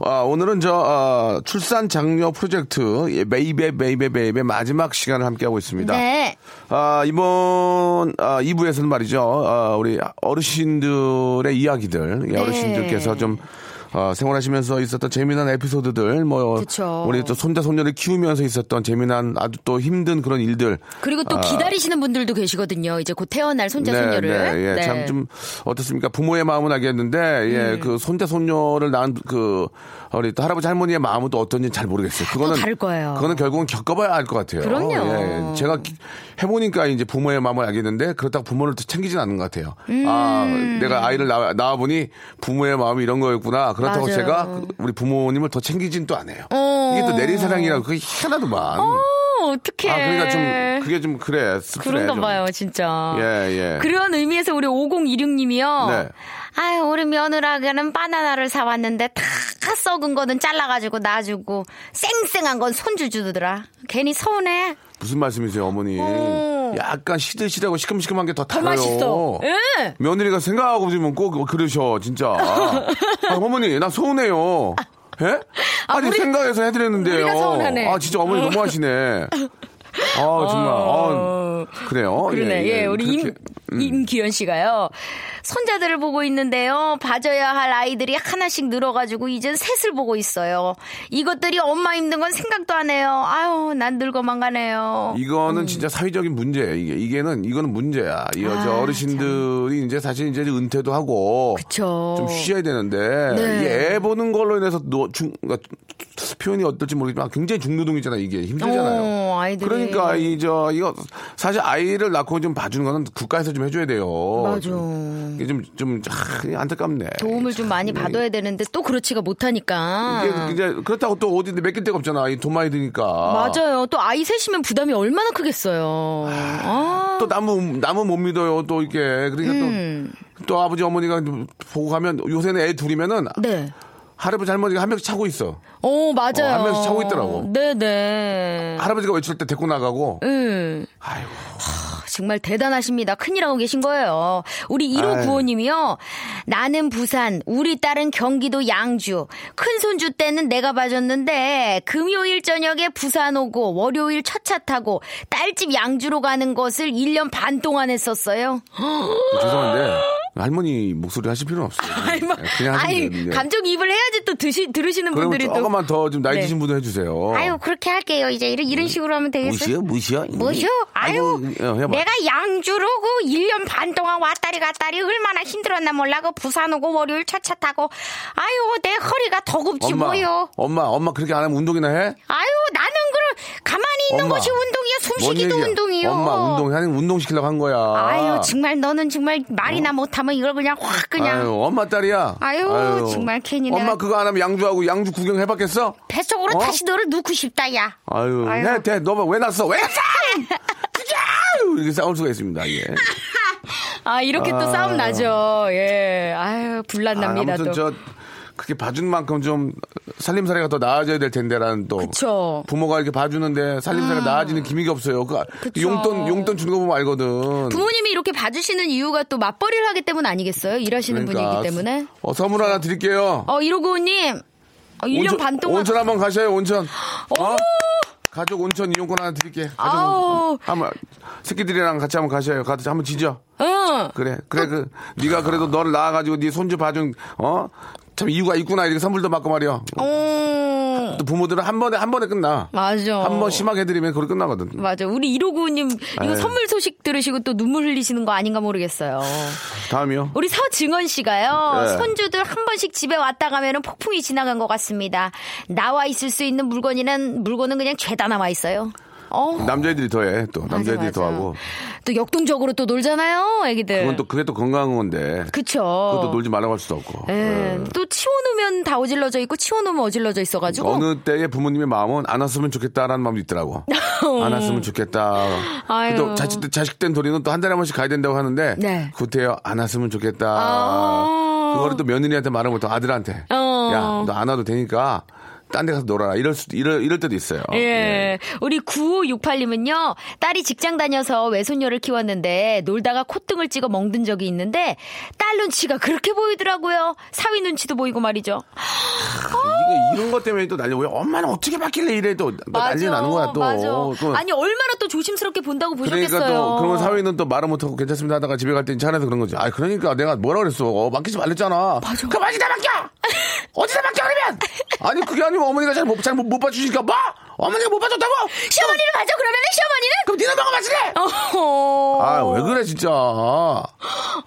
아, 오늘은 저, 아, 출산 장려 프로젝트, 예, baby, baby, baby 마지막 시간을 함께하고 있습니다. 네. 아, 이번, 아, 2부에서는 말이죠. 아, 우리 어르신들의 이야기들, 예, 네. 어르신들께서 좀, 어, 생활하시면서 있었던 재미난 에피소드들, 뭐 그쵸. 우리 또 손자 손녀를 키우면서 있었던 재미난 아주 또 힘든 그런 일들. 그리고 또 아. 기다리시는 분들도 계시거든요. 이제 곧 태어날 손자 손녀를. 네, 예, 네. 참좀 어떻습니까? 부모의 마음은 알겠는데, 예, 음. 그 손자 손녀를 낳은 그 우리 또 할아버지 할머니의 마음은 또 어떤지 잘 모르겠어요. 그거는 다를 거예요. 그거는 결국은 겪어봐야 알 것 같아요. 그럼요. 예, 제가 기- 해보니까 이제 부모의 마음을 알겠는데 그렇다고 부모를 또 챙기진 않는 것 같아요. 아, 음. 내가 아이를 낳아, 낳아보니 부모의 마음이 이런 거였구나. 그렇다고 맞아요. 제가 그 우리 부모님을 더 챙기진 또 안 해요. 어. 이게 또 내리사랑이라고 그게 희한하더만. 어, 어떡해. 아, 그러니까 좀 그게 좀 그래. 그런가 좀. 봐요, 진짜. 예, 예. 그런 의미에서 우리 5026님이요. 네. 아유, 우리 며느라기는 바나나를 사왔는데 다 썩은 거는 잘라가지고 놔주고 쌩쌩한 건 손주 주더라. 괜히 서운해. 무슨 말씀이세요, 어머니? 어. 약간 시들시들하고 시큼시큼한 게더더 달아요. 맛있어. 예. 며느리가 생각하고 지면 꼭 그러셔, 진짜. 아, 어머니, 나 서운해요. 예? 아니, 우리- 생각해서 해드렸는데요. 아, 진짜 어머니 너무하시네. 아, 정말. 아, 그래요? 그러네. 예, 우리 그 임, 임기현 씨가요. 손자들을 보고 있는데요. 봐줘야 할 아이들이 하나씩 늘어가지고 이젠 셋을 보고 있어요. 이것들이 엄마 힘든 건 생각도 안 해요. 아유, 난 늙어만 가네요. 이거는 진짜 사회적인 문제예요. 이게 이게는 이거는 문제야. 이 아, 여자 어르신들이 이제 사실 이제 은퇴도 하고 그쵸. 좀 쉬어야 되는데 네. 이게 애 보는 걸로 인해서 노, 중, 그러니까 표현이 어떨지 모르겠지만 굉장히 중노동이잖아요. 이게 힘들잖아요. 어, 아이들이. 그러니까 이 저 이거 사실 아이를 낳고 좀 봐주는 거는 국가에서 좀 해줘야 돼요. 맞아. 이게 좀좀 아, 안타깝네. 도움을 좀 많이 받아야 되는데 또 그렇지가 못하니까. 이게 이제 그렇다고 또 어디 맡길 데가 없잖아. 이돈 많이 드니까. 맞아요. 또 아이 셋이면 부담이 얼마나 크겠어요. 아. 또 남은 남은 못 믿어요. 또 이게 그러니까 음. 또, 또 아버지 어머니가 보고 가면 요새는 애 둘이면은 네. 할아버지 할머니가 한 명씩 차고 있어. 어, 맞아요. 어, 한 명씩 차고 있더라고. 네네. 할아버지가 외출 때 데리고 나가고. 음. 아이고. 정말 대단하십니다. 큰일 하고 계신 거예요. 우리 1호 구호님이요. 나는 부산, 우리 딸은 경기도 양주. 큰 손주 때는 내가 봐줬는데 금요일 저녁에 부산 오고 월요일 첫 차 타고 딸집 양주로 가는 것을 1년 반 동안 했었어요. 죄송한데 할머니 목소리 하실 필요는 없어요. 아이, 뭐, 그냥 하시면 아이, 되는데. 감정이입을 해야지 또 드시, 들으시는 분들이 또. 조금만 더 좀 나이 네. 드신 분들 해주세요. 아유, 그렇게 할게요. 이제 이런, 이런 식으로 하면 되겠어요. 무시요? 무시요? 뭐죠? 아유, 아이고, 어, 해봐. 내가 양주로 그 1년 반 동안 왔다리 갔다리 얼마나 힘들었나 몰라. 그 부산 오고 월요일 차차 타고. 아유, 내 허리가 더 굽지 엄마, 뭐요. 엄마, 엄마 그렇게 안 하면 운동이나 해? 아유, 나는 그럼 가만히 있는 엄마. 것이 운동이야. 뭔 숨쉬기도? 운동이요. 엄마 운동, 하는 운동 시키려고 한 거야. 아유, 정말 너는 정말 말이나 못하면 이걸 그냥 확 그냥 어? 아유, 엄마 딸이야. 아유, 정말 괜히 엄마 내가- 그거 안 하면 양주하고 양주 구경 해봤겠어? 뱃속으로 어? 다시 너를 넣고 싶다, 야. 아유, 아유. 해, 돼. 너왜 났어? 왜 났어? 이렇게 싸울 수가 있습니다, 예. 아, 이렇게 또 싸움 나죠. 예. 아유, 아, 불난납니다, 아무튼 또. 저, 그렇게 봐준 만큼 좀 살림살이가 더 나아져야 될 텐데라는 또. 그쵸. 부모가 이렇게 봐주는데 살림살이가 나아지는 기미가 없어요. 그 그쵸. 용돈, 용돈 주는 거 보면 알거든. 부모님이 이렇게 봐주시는 이유가 또 맞벌이를 하기 때문 아니겠어요? 일하시는 분이기 때문에. 어, 선물 하나 드릴게요. 어, 1호구님. 어, 1년 반 동안. 온천 한번 가셔요, 온천. 어? 가족 온천 이용권 하나 드릴게. 가족 아우. 한번 새끼들이랑 같이 한번 가셔요. 가서 한번 지져. 응. 그래, 그래, 그, 네가 그래도 너를 낳아가지고 네 손주 봐준, 어? 참 이유가 있구나. 이렇게 선물도 받고 말이야. 어. 또 부모들은 한 번에, 한 번에 끝나. 맞아. 한 번 심하게 해드리면 그걸 끝나거든. 맞아. 우리 1호구님, 이거 에이. 선물 소식 들으시고 또 눈물 흘리시는 거 아닌가 모르겠어요. 다음이요. 우리 서증원 씨가요. 네. 손주들 한 번씩 집에 왔다 가면은 폭풍이 지나간 것 같습니다. 나와 있을 수 있는 물건이란 물건은 그냥 죄다 남아 있어요. 어. 남자애들이 더해. 또, 남자애들이 맞아, 더 맞아. 하고. 또 역동적으로 또 놀잖아요, 애기들. 그건 또, 그게 또 건강한 건데. 그쵸. 그것도 놀지 말라고 할 수도 없고. 예. 예. 또 치워놓으면 다 어질러져 있고 치워놓으면 어질러져 있어가지고. 어느 때에 부모님의 마음은 안 왔으면 좋겠다라는 마음도 있더라고. 안 왔으면 좋겠다. 또 자식, 자식된 돌이는 또 한 달에 한 번씩 가야 된다고 하는데. 네. 구태여 안 왔으면 좋겠다. 아. 그거를 또 며느리한테 말을 못하고 아들한테. 어. 야, 너 안 와도 되니까 딴 데 가서 놀아라. 이럴 수도, 이럴, 이럴 때도 있어요. 예. 우리 9568님은요, 딸이 직장 다녀서 외손녀를 키웠는데, 놀다가 콧등을 찍어 멍든 적이 있는데, 딸 눈치가 그렇게 보이더라고요. 사위 눈치도 보이고 말이죠. 이런 것 때문에 또 난리. 왜 엄마는 어떻게 바뀔래 이래 또 난리 나는 거야 또. 맞아. 또 아니 얼마나 또 조심스럽게 본다고 보셨겠어요. 그러니까 또 그러면 사위는 또 말을 못하고 괜찮습니다 하다가 집에 갈 때 차 안에서 그런 거지. 아 그러니까 내가 뭐라 그랬어. 어, 맡기지 말랬잖아. 맞아. 그럼 어디다 맡겨? 어디다 맡겨 그러면? 아니 그게 아니고 어머니가 잘 못 잘못 못 봐주시니까 뭐? 어머니가 못 봐줬다고? 시어머니를 봐줘 그러면은 시어머니는? 그럼 니네 엄마가 맞을래? 어. 아왜 그래 진짜.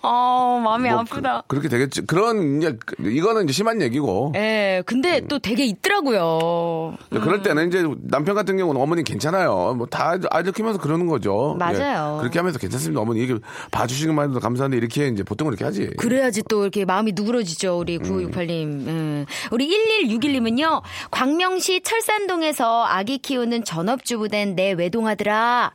어, 마음이 뭐 아프다. 그, 렇게 되겠지. 그런 이제 그- 이거는 이제 심한 얘기고. 예, 근데 또 되게 있더라고요. 그럴 때는 이제 남편 같은 경우는 어머니 괜찮아요. 뭐 다 아이들 키면서 그러는 거죠. 맞아요. 예, 그렇게 하면서 괜찮습니다. 어머니 이게 봐주시기만 해도 감사한데 이렇게 이제 보통은 이렇게 하지. 그래야지 또 이렇게 마음이 누그러지죠, 우리 9568님. 음. 우리 1161님은요, 광명시 철산동에서 아기 키우는 전업주부 된 내 외동아들아.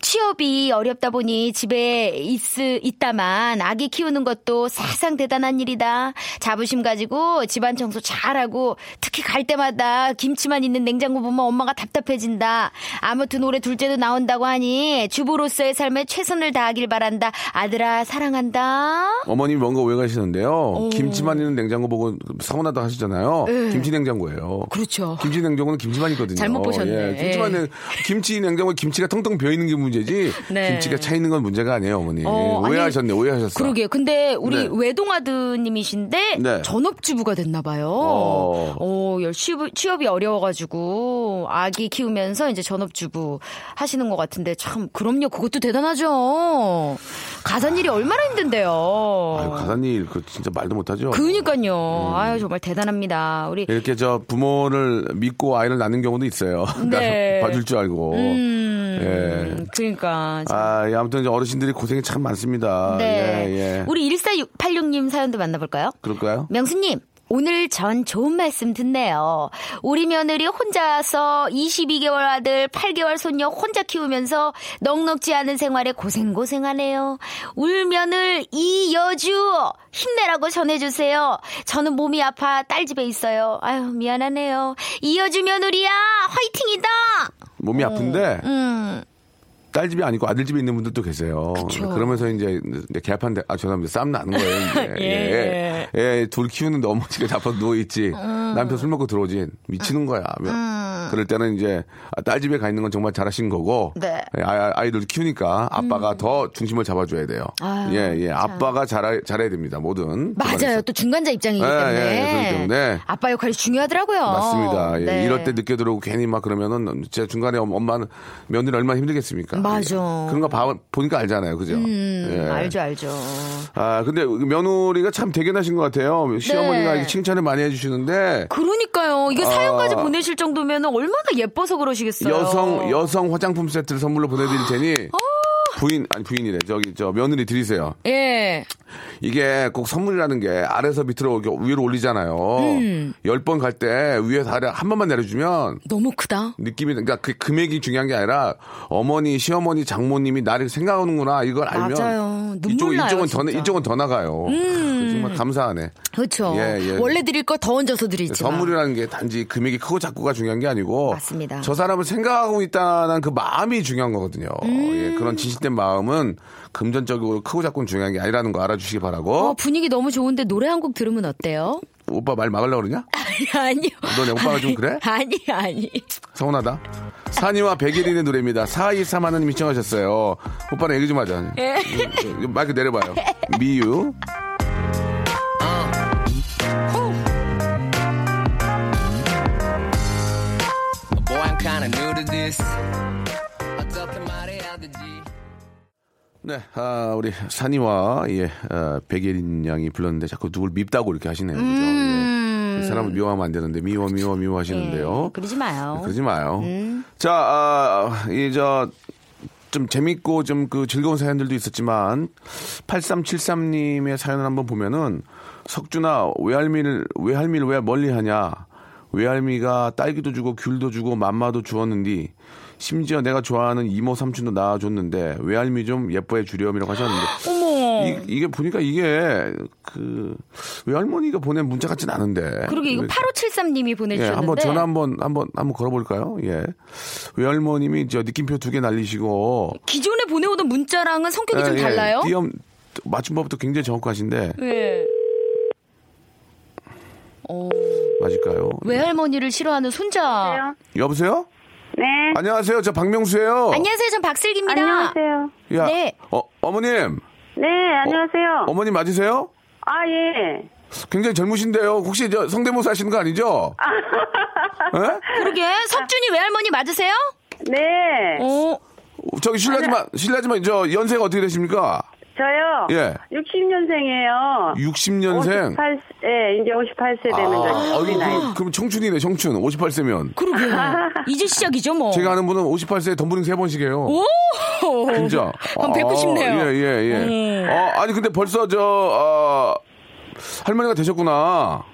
취업이 어렵다 보니 집에 있, 있다만 아기 키우는 것도 세상 대단한 일이다. 자부심 가지고 집안 청소 잘하고 특히 갈 때마다 김치만 있는 냉장고 보면 엄마가 답답해진다. 아무튼 올해 둘째도 나온다고 하니 주부로서의 삶에 최선을 다하길 바란다. 아들아, 사랑한다. 어머님이 뭔가 오해가시는데요. 김치만 있는 냉장고 보고 서운하다 하시잖아요. 김치 냉장고예요. 그렇죠. 김치 냉장고는 김치만 있거든요. 잘못 보셨네. 예, 김치만 예. 김치 냉장고에 김치가 텅텅 비어 있는 게 문제지. 네. 김치가 차 있는 건 문제가 아니에요, 어머니. 어, 아니, 오해하셨네, 오해하셨어. 그러게요. 근데 우리 네. 외동아드님이신데 네. 전업주부가 됐나 봐요. 어. 어, 열- 취업, 취업이 어려워가지고 아기 키우면서 이제 전업주부 하시는 것 같은데 참 그럼요. 그것도 대단하죠. 가사일이 얼마나 힘든데요. 아유, 가사님, 그 진짜 말도 못하죠. 그니까요. 음. 아유 정말 대단합니다. 우리 이렇게 저 부모를 믿고 아이를 낳는 경우도 있어요. 네. 봐줄 줄 알고. 음, 예. 그러니까 참. 아, 예, 아무튼 이제 어르신들이 고생이 참 많습니다. 네. 예, 예. 우리 1486님 사연도 만나볼까요? 그럴까요? 명수님, 오늘 전 좋은 말씀 듣네요. 우리 며느리 혼자서 22개월 아들, 8개월 손녀 혼자 키우면서 넉넉지 않은 생활에 고생고생하네요. 울 며느리 이여주 힘내라고 전해주세요. 저는 몸이 아파 딸 집에 있어요. 아유 미안하네요. 이여주 며느리야 화이팅이다. 몸이 아픈데 음. 딸 집이 아니고 아들 집에 있는 분들도 계세요. 그쵸. 그러면서 이제 개판데 아 죄송합니다 싸움 나는 거예요. 이제. 예. 예. 예, 둘 키우는데 어머니가 자빠서 누워 있지. 음. 남편 술 먹고 들어오지 미치는 거야. 그럴 때는 이제 아, 딸 집에 가 있는 건 정말 잘하신 거고. 네. 예, 아, 아이들 키우니까 아빠가 더 중심을 잡아줘야 돼요. 음. 아유, 예, 예, 아빠가 잘해, 잘해야 됩니다. 뭐든. 맞아요. 또 중간자 입장이기 예, 때문에. 예, 그렇기 때문에. 아빠 역할이 중요하더라고요. 맞습니다. 예, 네. 이럴 때 늦게 들어오고 괜히 막 그러면은 진짜 중간에 엄- 엄마는 며느리 얼마나 힘들겠습니까? 맞아. 예. 그런 거 봐, 보니까 알잖아요. 그죠? 음, 예. 알죠, 알죠. 아, 근데 며느리가 참 대견하신 것 같아요. 시어머니가 네. 칭찬을 많이 해주시는데 그러니까요. 이게 아. 사연까지 보내실 정도면 얼마나 예뻐서 그러시겠어요. 여성, 여성 화장품 세트를 선물로 보내드릴 테니 어. 부인, 아니 부인이래. 저기, 저 며느리 드리세요. 예. 이게 꼭 선물이라는 게 아래에서 밑으로 위로 올리잖아요. 음. 열번갈 때 위에서 아래 한 번만 내려주면 너무 크다. 느낌이 그러니까 그 금액이 중요한 게 아니라 어머니, 시어머니, 장모님이 나를 생각하는구나 이걸 알면 맞아요. 눈물 이쪽은 나요, 이쪽은 더 진짜. 음. 이쪽은 더 나가요. 정말 감사하네. 그렇죠. 예, 예. 원래 드릴 거 더 얹어서 드리지만. 선물이라는 게 단지 금액이 크고 작고가 중요한 게 아니고 맞습니다. 저 사람을 생각하고 있다는 그 마음이 중요한 거거든요. 음. 예, 그런 진실 된 마음은 금전적으로 크고 작고는 중요한 게 아니라는 거 알아주시기 바라고. 어, 분위기 너무 좋은데 노래 한 곡 들으면 어때요? 오빠 말 막으려고 그러냐? 아니요. 너네 오빠가 좀 그래? 아니, 아니. 서운하다. 산이와 백예린의 노래입니다. 423 하나님이 시청하셨어요. 오빠랑 얘기 좀 하자. 예. 이- 이- 마이크 내려봐요. 미유. 네, 아, 우리 산이와 예, 어, 백예린 양이 불렀는데 자꾸 누굴 밉다고 이렇게 하시네요. 그죠? 예. 이 사람을 미워하면 안 되는데 미워 미워 미워 하시는데요. 예, 그러지 마요. 그러지 마요. 자, 아, 이저 좀 재밌고 좀 그 즐거운 사연들도 있었지만 8373님의 사연을 한번 보면은 석준아 외할미를 외할미를 왜 멀리하냐? 외할미가 딸기도 주고 귤도 주고 맘마도 주었는디 심지어 내가 좋아하는 이모 삼촌도 낳아줬는데 외할미 좀 예뻐해 주렴이라고 하셨는데 어머. 이, 이게 보니까 이게 그 외할머니가 보낸 문자 같진 않은데 그러게 이거 8573님이 예, 보내주셨는데. 한번 전화 한번 한번 한번 걸어볼까요? 예, 외할머님이 저 느낌표 두 개 날리시고 기존에 보내오던 문자랑은 성격이 예, 좀 예, 달라요? 띄엄 맞춤법도 굉장히 정확하신데 네. 어, 맞을까요? 외할머니를 싫어하는 손자. 여보세요? 네. 안녕하세요. 저 박명수예요. 안녕하세요. 전 박슬기입니다. 안녕하세요. 야, 네. 어, 어머님. 네, 안녕하세요. 어머님 맞으세요? 아, 예. 굉장히 젊으신데요. 혹시 저 성대모사 하시는 거 아니죠? 예? 그러게 석준이 외할머니 맞으세요? 네. 어. 저기 실례지만 실례지만 저 연세가 어떻게 되십니까? 저요. 예. 60년생이에요. 60년생. 58, 예, 이제 58세 되는 거죠. 우리 나이. 아이고, 그럼 청춘이네, 청춘. 58세면. 그러게. 이제 시작이죠 뭐. 제가 아는 분은 58세에 덤블링 세번씩 해요. 오. 진짜. 한 뵙고 싶네요. 예, 예, 예. 음. 어, 아니, 근데 벌써 저, 어, 할머니가 되셨구나.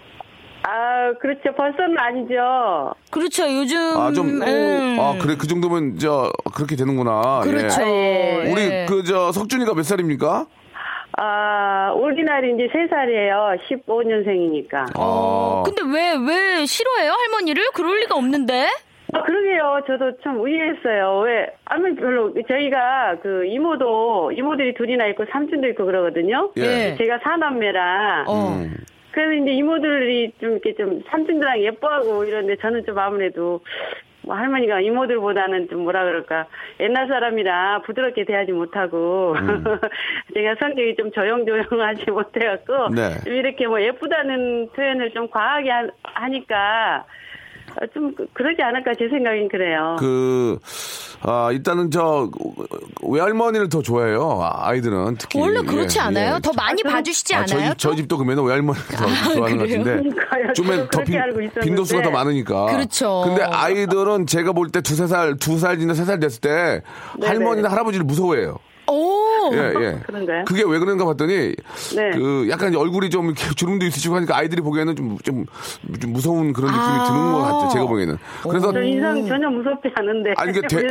아, 그렇죠. 벌써는 아니죠. 그렇죠. 요즘. 아, 좀, 음. 아, 그래, 그 정도면, 저, 그렇게 되는구나. 그렇죠. 예. 예. 우리, 그, 저, 석준이가 몇 살입니까? 아, 우리나라 이제 3살이에요. 15년생이니까. 아, 근데 왜, 왜 싫어해요? 할머니를? 그럴 리가 없는데? 아, 그러게요. 저도 참 의외했어요. 왜, 아무 별로, 저희가 그 이모도, 이모들이 둘이나 있고 삼촌도 있고 그러거든요. 예. 제가 사남매라. 어. 음. 그래서 이제 이모들이 좀 이렇게 좀 삼촌들랑 예뻐하고 이런데 저는 좀 아무래도 뭐 할머니가 이모들보다는 좀 뭐라 그럴까 옛날 사람이라 부드럽게 대하지 못하고 제가 성격이 좀 조용조용하지 못해갖고 네. 좀 이렇게 뭐 예쁘다는 표현을 좀 과하게 하- 하니까 어, 좀 그- 그러지 않을까 제 생각엔 그래요. 그, 아, 일단은 저, 외할머니를 더 좋아해요. 아, 아이들은 특히. 원래 그렇지 예, 않아요? 예. 더 많이 봐주시지 아, 않아요? 저희, 집, 저희 집도 그 맨날 외할머니를 더 좋아하는 것 그래요? 같은데. 그러니까요. 좀엔 저도 더 그렇게 빈, 알고 있었는데. 빈도수가 더 많으니까. 그렇죠. 근데 아이들은 제가 볼 때 두세 살, 두 살 지나 세 살 됐을 때 할머니나 할아버지를 무서워해요. 오. 예, 예. 그런가요? 그게 왜 그런가 봤더니 네. 그 약간 얼굴이 좀 이렇게 주름도 있으시고 하니까 아이들이 보기에는 좀, 좀, 좀 무서운 그런 느낌이 아. 드는 것 같아요. 제가 보기에는. 그래서 저 인상 전혀 무섭지 않은데. 아니 그 되,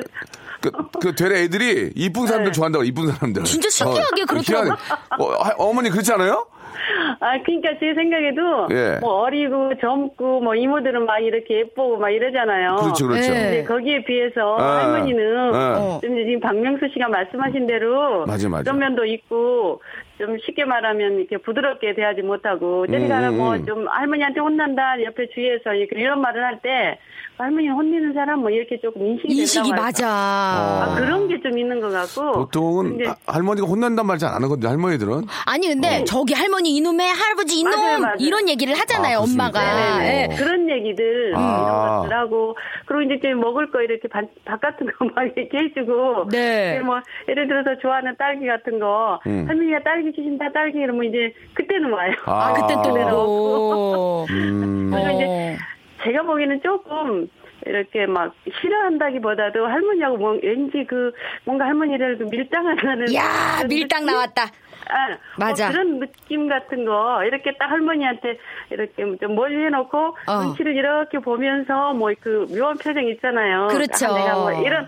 그, 그 되레 애들이 이쁜 사람들 네. 좋아한다고 이쁜 사람들. 진짜 신기하게 그렇더라고요. 희한해. 어, 하- 어머니 그렇지 않아요? 아, 그러니까 제 생각에도 예. 뭐 어리고 젊고 뭐 이모들은 막 이렇게 예쁘고 막 이러잖아요. 그렇죠, 그렇죠. 네. 근데 거기에 비해서 아, 할머니는 아. 좀 지금 박명수 씨가 말씀하신 대로 맞아, 맞아. 그런 면도 있고 좀 쉽게 말하면 이렇게 부드럽게 대하지 못하고 때리가는 음, 뭐 음. 좀 할머니한테 혼난다 옆에 주위에서 이렇게 이런 말을 할 때 할머니 혼내는 사람 뭐 이렇게 조금 인식이 인식이 맞아. 아, 그런 게 좀 있는 것 같고 보통은 근데 하- 할머니가 혼난단 말 잘 안 하거든요. 할머니들은. 아니 근데 저기 할머니 이놈의 할아버지 이놈 맞아요, 맞아요. 이런 얘기를 하잖아요 아? 엄마가. 네네. 예. 그런 얘기들 아. 이런 것들 하고 그리고 이제 좀 먹을 거 이렇게 밥, 밥 같은 거막 이렇게 해주고 네. 뭐 예를 들어서 좋아하는 딸기 같은 거 음. 할머니가 딸기 주신다 딸기 이러면 이제 그때는 와요. 아 그때 또. 그대로. 음. 그래서 어. 이제 제가 보기에는 조금 이렇게 막 싫어한다기보다도 할머니하고 뭐 왠지 그 뭔가 할머니를 좀 밀당하는 야 밀당 느낌? 나왔다. 아, 맞아. 뭐 그런 느낌 같은 거 이렇게 딱 할머니한테 이렇게 좀 멀리 해놓고 어. 눈치를 이렇게 보면서 뭐 그 묘한 표정 있잖아요. 그렇죠. 아, 내가 뭐 이런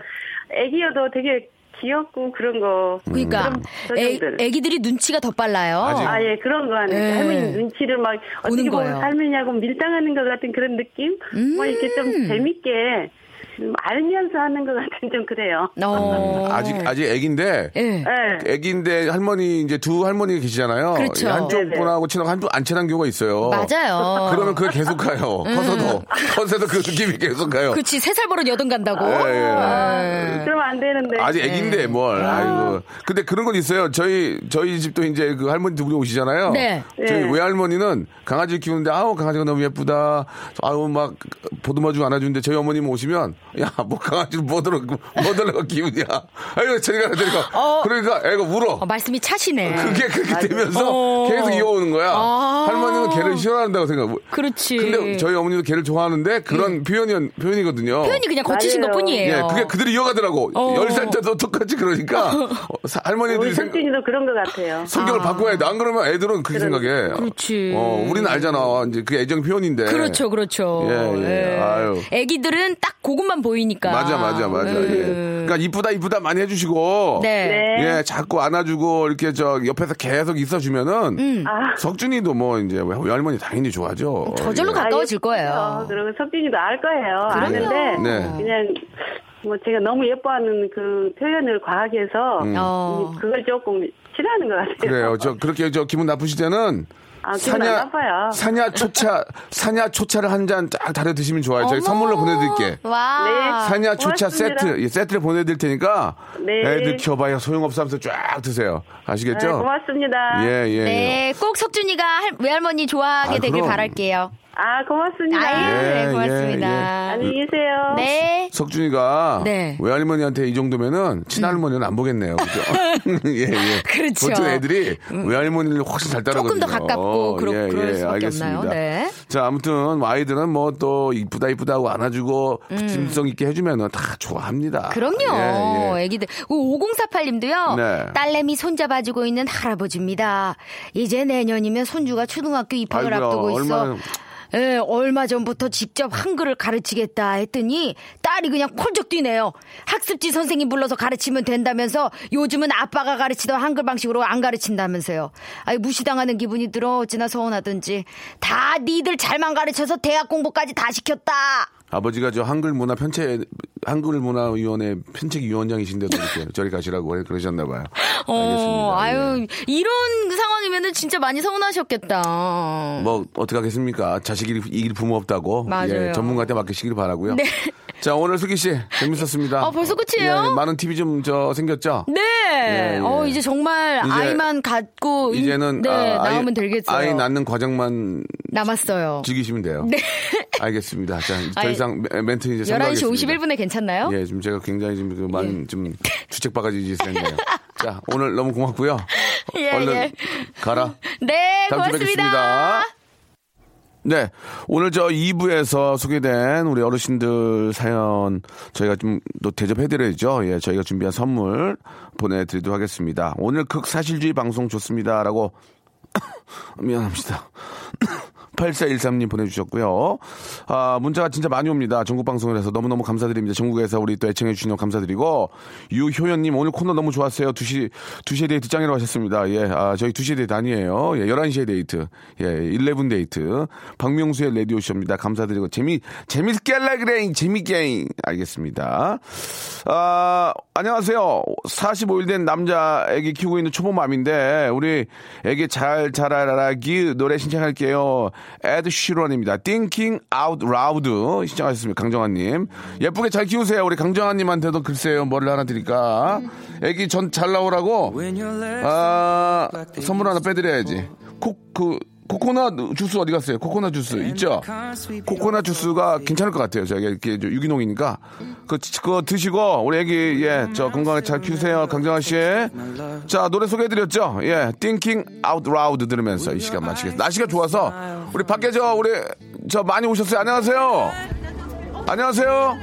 애기여도 되게 귀엽고 그런 거. 그러니까 애. 애기들이 눈치가 더 빨라요. 아직- 아, 예, 그런 거 하는. 예. 할머니 눈치를 막, 어떻게 보는 보면 거예요. 할머니하고 밀당하는 것 같은 그런 느낌? 뭐, 이렇게 좀 음. 재밌게, 좀 알면서 하는 것 같은 좀 그래요. 어. 아직 아직 애기인데 예. 예. 애기인데 할머니 이제 두 할머니 가 계시잖아요. 그렇죠. 한쪽 네네. 분하고 친하고 한쪽 안 친한 경우가 있어요. 맞아요. 그러면 그게 계속 가요. 커서도 커서도 그 느낌이 계속 가요. 그치 세살 버릇 여든 간다고. 예, 예. 예. 그러면 안 되는데. 아직 애기인데 뭘. 아이고. 근데 그런 건 있어요. 저희 저희 집도 이제 그 할머니 두 분이 오시잖아요. 네. 저희 네. 외할머니는 강아지를 키우는데 아우 강아지가 너무 예쁘다. 아우 막 보듬어주고 안아주는데 저희 어머님 오시면 야 뭐 강아지를 뭐 들어 뭐 들어가 기분이야. 아이고 저리 가라 저리 가. 어. 그러니까 애가 울어. 어, 말씀이 차시네. 그게 그렇게 되면서 어. 계속 이어오는 거야. 아. 할머니는 개를 싫어한다고 생각. 그렇지. 근데 저희 어머니도 개를 좋아하는데 그런 표현이 표현이거든요. 표현이 그냥 거치신. 것 뿐이에요. 예, 그게 그대로 이어가더라고. 어. 열살 때도 똑같이 그러니까 어, 사- 할머니들이 우리 생, 석준이도 그런 것 같아요. 성격을 바꿔야 돼. 안 그러면 애들은 그렇게 생각해. 그렇지. 어, 우리는 알잖아. 이제 그게 애정 표현인데. 그렇죠, 그렇죠. 예, 예. 아유. 애기들은 딱 그것만 보이니까. 맞아, 맞아, 맞아. 음. 예. 그러니까 이쁘다, 이쁘다 많이 해주시고. 네. 네. 예, 자꾸 안아주고 이렇게 저 옆에서 계속 있어주면은 음. 아. 석준이도 뭐 이제 외할머니 당연히 좋아하죠. 저절로 예. 가까워질 아, 거예요. 예쁘죠. 그리고 석준이도 알 거예요. 그럼요. 아는데 네. 그냥 뭐 제가 너무 예뻐하는 그 표현을 과하게 해서 어. 그걸 조금 싫어하는 것 같아요. 그래요. 저 그렇게 저 기분 나쁘실 때는 아, 나빠요. 사냐 초차 사냐 초차를 한잔딱 다려 드시면 좋아요. 저희. 선물로 보내드릴게. 와. 네. 사냐 초차 고맙습니다. 세트 예, 세트를 보내드릴 테니까 네. 애들 키워봐야 소용없어 하면서 쫙 드세요. 아시겠죠? 네, 고맙습니다. 예, 예. 예. 네, 꼭 석준이가 할- 외할머니 좋아하게 아, 되길 그럼. 바랄게요. 아, 고맙습니다. 아유, 예, 네, 예, 고맙습니다. 안녕히 계세요. 네. 석준이가 네. 외할머니한테 이 정도면은 친할머니는 안 보겠네요. 그죠? 예, 예. 그렇죠. 보통 애들이 외할머니를 훨씬 잘 따라거든요. 조금 더 가깝고 그럴- 그럴 수밖에 없나요? 네. 자, 아무튼 뭐 아이들은 뭐 또 이쁘다 이쁘다 하고 안아주고 짐성 있게 해주면은 다 좋아합니다. 음. 그럼요. 예, 예. 애기들. 5048님도요. 네. 딸내미 손잡아주고 있는 할아버지입니다. 이제 내년이면 손주가 초등학교 입학을 아이고야, 앞두고 있어. 얼마나- 예, 얼마 전부터 직접 한글을 가르치겠다 했더니 딸이 그냥 콜쩍 뛰네요. 학습지 선생님 불러서 가르치면 된다면서 요즘은 아빠가 가르치던 한글 방식으로 안 가르친다면서요. 아이 무시당하는 기분이 들어 어찌나 서운하든지 다 니들 잘만 가르쳐서 대학 공부까지 다 시켰다. 아버지가 저 한글 문화 편체 한글 문화 위원회 편책 위원장이신데도 이렇게 저리 가시라고 그러셨나 봐요. 어, 알겠습니다. 아유, 예. 이런 상황이면은 진짜 많이 서운하셨겠다. 뭐 어떻게 하겠습니까? 자식이 이길 부모 없다고. 맞아요. 예, 전문가한테 맡기시길 바라고요. 네. 자 오늘 수기 씨 재밌었습니다. 아, 벌써 끝이에요? 예, 많은 팁이 좀 저 생겼죠. 네. 예, 예. 어, 이제 정말 이제- 아이만 갖고 인- 이제는 네, 아, 아이- 나오면 되겠어요. 아이 낳는 과정만 남았어요. 즐기시면 돼요. 네. 알겠습니다. 자, 더 이상 멘- 멘트 이제 11시 삼가하겠습니다. 51분에 괜찮나요? 예, 지금 제가 굉장히 지금 그 많은 좀 주책 바가지 짓을 했네요. 자, 오늘 너무 고맙고요. 예, 얼른 예. 가라. 네, 다음 주에 고맙습니다. 뵙겠습니다. 네. 오늘 저 2부에서 소개된 우리 어르신들 사연 저희가 좀 또 대접해드려야죠. 예, 저희가 준비한 선물 보내드리도록 하겠습니다. 오늘 극사실주의 방송 좋습니다 라고 미안합니다. 8413님 보내주셨고요. 아, 문자가 진짜 많이 옵니다. 전국 방송을 해서 너무너무 감사드립니다. 전국에서 우리 또 애청해주시는 거 감사드리고, 유효연님 오늘 코너 너무 좋았어요. 2시, 2시에 데이트 짱이라고 하셨습니다. 예, 아, 저희 2시에 데이트 아니에요. 예, 11시에 데이트. 예, 11 데이트. 박명수의 라디오쇼입니다. 감사드리고, 재미, 재밌게 할라 그래. 재밌게. 알겠습니다. 아, 안녕하세요. 45일 된 남자 애기 키우고 있는 초보맘인데, 우리 애기 잘 자라라고 노래 신청할게요. 에드 시런입니다. Thinking Out Loud 신청하셨습니다. 강정환님. 예쁘게 잘 키우세요. 우리 강정환님한테도 글쎄요. 뭐를 하나 드릴까? 애기 전 잘 나오라고, 아, 선물 하나 빼드려야지. 콕, 그, 코코넛 주스 어디 갔어요? 코코넛 주스 있죠? 코코넛 주스가 괜찮을 것 같아요. 저기 이렇게 저 유기농이니까 그 그거 드시고 우리 애기 예 저 건강하게 잘 키우세요. 강정아 씨. 자 노래 소개해드렸죠? 예, Thinking Out Loud 들으면서 이 시간 마치겠습니다. 날씨가 좋아서 우리 밖에 저 우리 저 많이 오셨어요. 안녕하세요. 안녕하세요.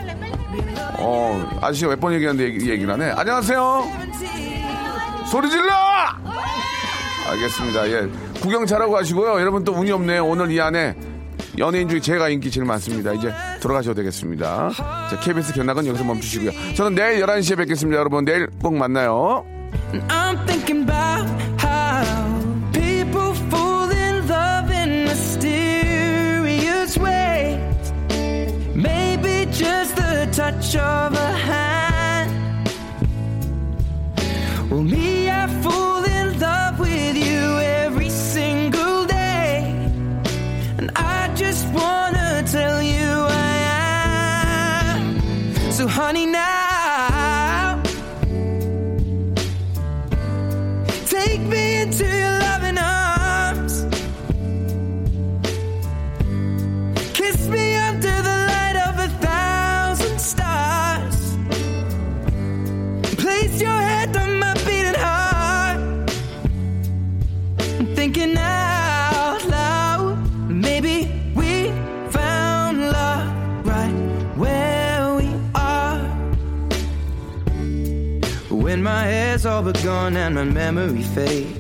어 아저씨가 몇번 얘기하는데 얘기, 얘기를 하네. 안녕하세요. 소리 질러! 알겠습니다. 예. 구경 잘하고 가시고요. 여러분 또 운이 없네요. 오늘 이 안에 연예인 중에 제가 인기 제일 많습니다. 이제 들어가셔도 되겠습니다. 자, KBS 견학은 여기서 멈추시고요. 저는 내일 11시에 뵙겠습니다. 여러분 내일 꼭 만나요. I'm thinking about how people fall all but gone and my memory fades